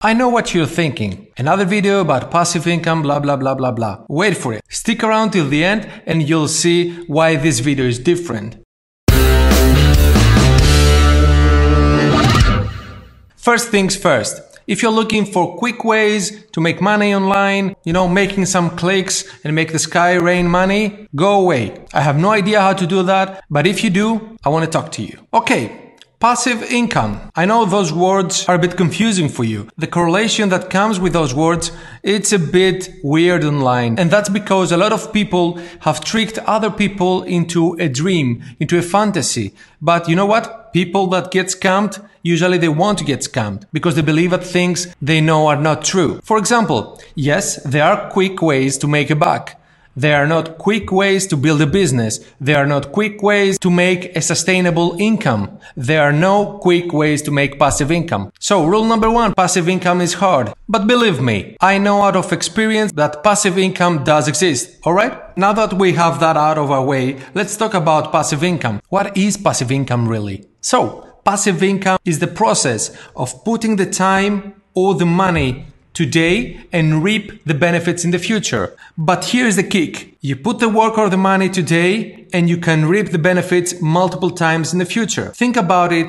I know what you're thinking. Another video about passive income, blah blah blah blah blah. Wait for it. Stick around till the end and you'll see why this video is different. First things first. If you're looking for quick ways to make money online, you know, making some clicks and make the sky rain money, go away. I have no idea how to do that, but if you do, I want to talk to you. Okay, Passive income. I know those words are a bit confusing for you. The correlation that comes with those words, it's a bit weird online. And that's because a lot of people have tricked other people into a dream, into a fantasy. But you know what? People that get scammed, usually they want to get scammed because they believe that things they know are not true. For example, yes, there are quick ways to make a buck. They are not quick ways to build a business. They are not quick ways to make a sustainable income. There are no quick ways to make passive income. So rule number one, passive income is hard. But believe me, I know out of experience that passive income does exist. Alright? Now that we have that out of our way, let's talk about passive income. What is passive income really? So, passive income is the process of putting the time or the money today and reap the benefits in the future. But here's the kick. You put the work or the money today and you can reap the benefits multiple times in the future. Think about it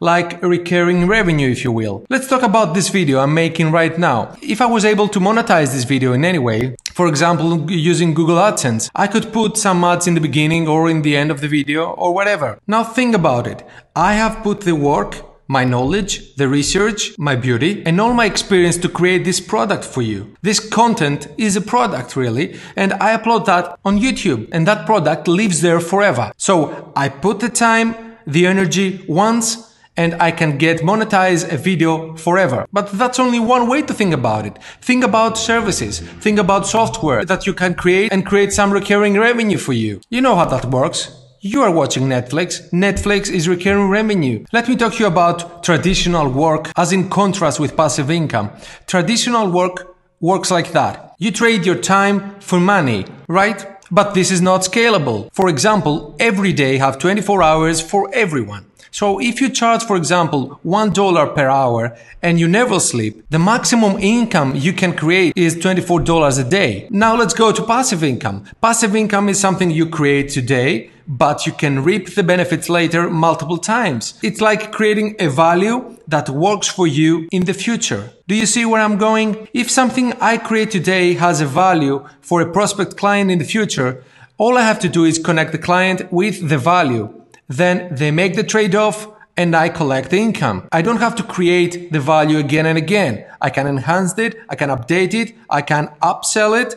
like recurring revenue, if you will. Let's talk about this video I'm making right now. If I was able to monetize this video in any way, for example, using Google AdSense, I could put some ads in the beginning or in the end of the video or whatever. Now think about it. I have put the work my knowledge, the research, my beauty, and all my experience to create this product for you. This content is a product really, and I upload that on YouTube, and that product lives there forever. So I put the time, the energy once, and I can get monetize a video forever. But that's only one way to think about it. Think about services. Think about software that you can create and create some recurring revenue for you. You know how that works. You are watching Netflix. Netflix is recurring revenue. Let me talk to you about traditional work as in contrast with passive income. Traditional work works like that. You trade your time for money, right? But this is not scalable. For example, every day have 24 hours for everyone. So if you charge, for example, $1 per hour and you never sleep, the maximum income you can create is $24 a day. Now let's go to passive income. Passive income is something you create today, but you can reap the benefits later multiple times. It's like creating a value that works for you in the future. Do you see where I'm going? If something I create today has a value for a prospect client in the future, all I have to do is connect the client with the value. Then they make the trade-off and I collect the income. I don't have to create the value again and again. I can enhance it, I can update it, I can upsell it,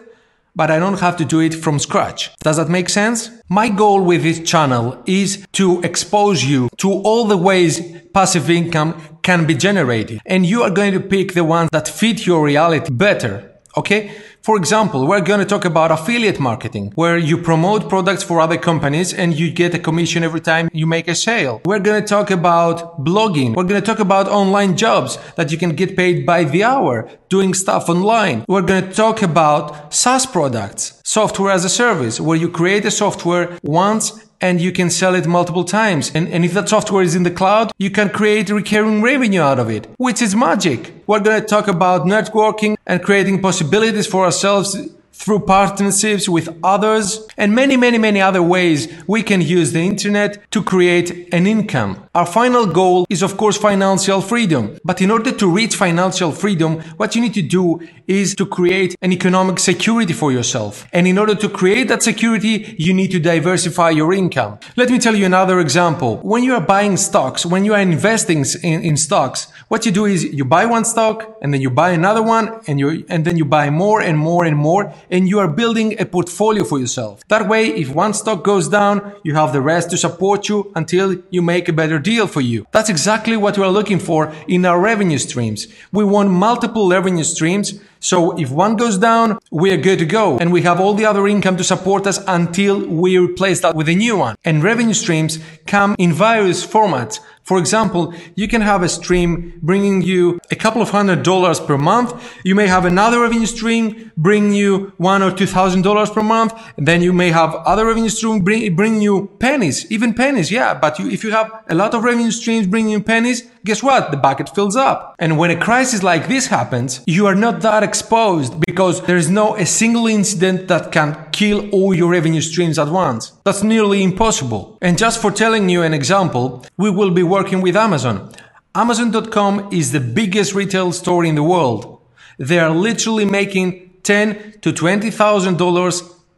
but I don't have to do it from scratch. Does that make sense? My goal with this channel is to expose you to all the ways passive income can be generated. And you are going to pick the ones that fit your reality better. Okay? For example, we're going to talk about affiliate marketing, where you promote products for other companies and you get a commission every time you make a sale. We're going to talk about blogging. We're going to talk about online jobs that you can get paid by the hour doing stuff online. We're going to talk about SaaS products, software as a service, where you create a software once and you can sell it multiple times. And, and if that software is in the cloud, you can create recurring revenue out of it, which is magic. We're going to talk about networking and creating possibilities for ourselves through partnerships with others and many, many, many other ways we can use the internet to create an income. Our final goal is of course financial freedom. But in order to reach financial freedom, what you need to do is to create an economic security for yourself. And in order to create that security, you need to diversify your income. Let me tell you another example. When you are buying stocks, when you are investing in, in stocks, what you do is you buy one stock and then you buy another one and you, and then you buy more and more and more and you are building a portfolio for yourself. That way, if one stock goes down, you have the rest to support you until you make a better deal for you. That's exactly what we are looking for in our revenue streams. We want multiple revenue streams so if one goes down, we are good to go. And we have all the other income to support us until we replace that with a new one. And revenue streams come in various formats For example, you can have a stream bringing you a couple of hundred dollars per month. You may have another revenue stream bring you one or two thousand dollars per month. And then you may have other revenue stream bring, bring you pennies, even pennies. Yeah. But you, if you have a lot of revenue streams bringing you pennies, guess what? The bucket fills up. And when a crisis like this happens, you are not that exposed because there is no a single incident that can kill all your revenue streams at once. That's nearly impossible. And just for telling you an example, we will be working with Amazon. Amazon.com is the biggest retail store in the world. They are literally making ten to twenty thousand dollars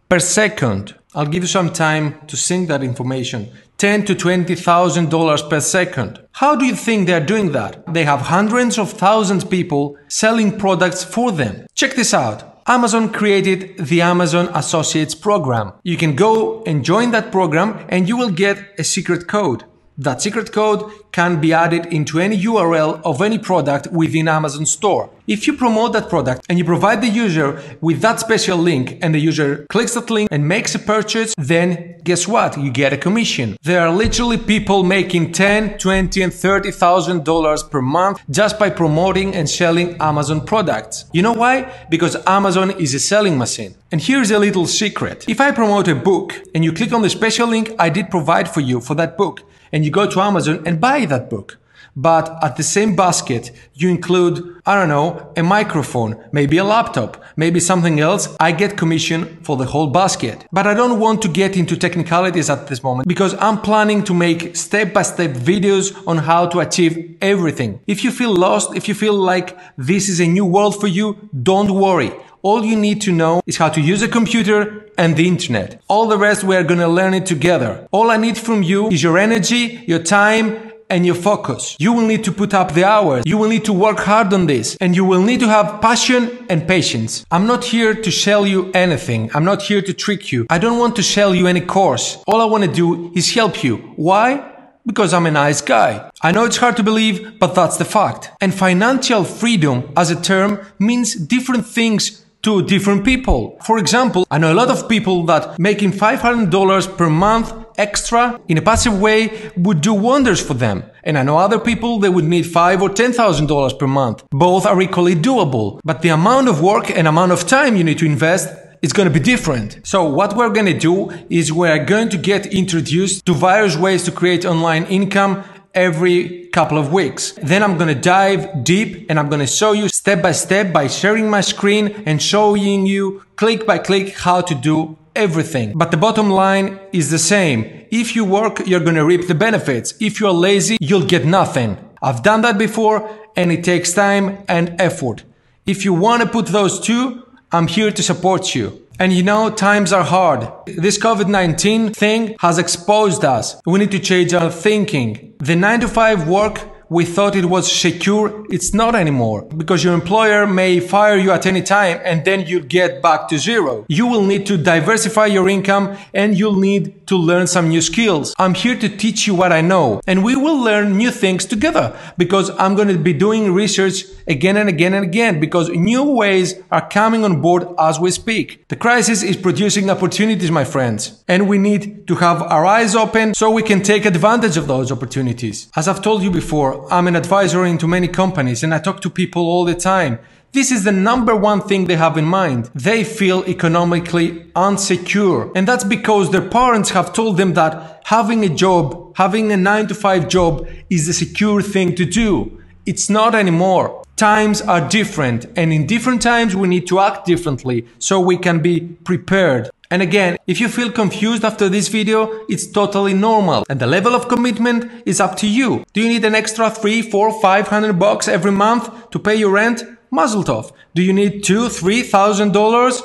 per second. I'll give you some time to sync that information. Ten to twenty thousand dollars per second. How do you think they're doing that? They have hundreds of thousands of people selling products for them. Check this out. Amazon created the Amazon Associates program. You can go and join that program and you will get a secret code. That secret code can be added into any URL of any product within Amazon store. If you promote that product and you provide the user with that special link and the user clicks that link and makes a purchase, then guess what? You get a commission. There are literally people making 10, 20 and 30,000 dollars per month just by promoting and selling Amazon products. You know why? Because Amazon is a selling machine. And here's a little secret. If I promote a book and you click on the special link I did provide for you for that book, and you go to Amazon and buy that book. But at the same basket, you include, I don't know, a microphone, maybe a laptop, maybe something else. I get commission for the whole basket. But I don't want to get into technicalities at this moment because I'm planning to make step by step videos on how to achieve everything. If you feel lost, if you feel like this is a new world for you, don't worry. All you need to know is how to use a computer and the internet. All the rest we are gonna learn it together. All I need from you is your energy, your time, and your focus. You will need to put up the hours. You will need to work hard on this and you will need to have passion and patience. I'm not here to sell you anything. I'm not here to trick you. I don't want to sell you any course. All I want to do is help you. Why? Because I'm a nice guy. I know it's hard to believe, but that's the fact. And financial freedom as a term means different things to different people. For example, I know a lot of people that making $500 per month extra in a passive way would do wonders for them. And I know other people that would need five or ten thousand dollars per month. Both are equally doable, but the amount of work and amount of time you need to invest is going to be different. So what we're going to do is we're going to get introduced to various ways to create online income every couple of weeks. Then I'm to dive deep and I'm to show you step by step by sharing my screen and showing you click by click how to do everything. But the bottom line is the same. If you work, you're to reap the benefits. If you're lazy, you'll get nothing. I've done that before and it takes time and effort. If you want to put those two, I'm here to support you. And you know, times are hard. This COVID-19 thing has exposed us. We need to change our thinking. The 9 to 5 work we thought it was secure, it's not anymore. Because your employer may fire you at any time and then you get back to zero. You will need to diversify your income and you'll need to learn some new skills. I'm here to teach you what I know and we will learn new things together because I'm going to be doing research again and again and again because new ways are coming on board as we speak. The crisis is producing opportunities, my friends, and we need to have our eyes open so we can take advantage of those opportunities. As I've told you before, I'm an advisor into many companies and I talk to people all the time. This is the number one thing they have in mind. They feel economically unsecure. And that's because their parents have told them that having a job, having a 9 to 5 job is the secure thing to do. It's not anymore. Times are different and in different times we need to act differently so we can be prepared. And again, if you feel confused after this video, it's totally normal. And the level of commitment is up to you. Do you need an extra 3, 4, 500 bucks every month to pay your rent? Mazel tov. Do you need two, three thousand dollars?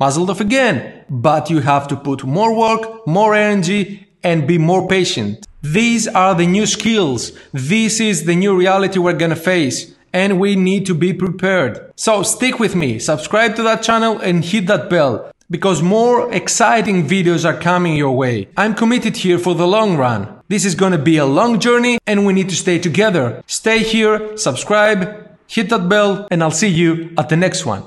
Mazel tov again. But you have to put more work, more energy, and be more patient. These are the new skills. This is the new reality we're gonna face. And we need to be prepared. So stick with me, subscribe to that channel and hit that bell because more exciting videos are coming your way. I'm committed here for the long run. This is gonna be a long journey and we need to stay together. Stay here, subscribe, hit that bell, and I'll see you at the next one.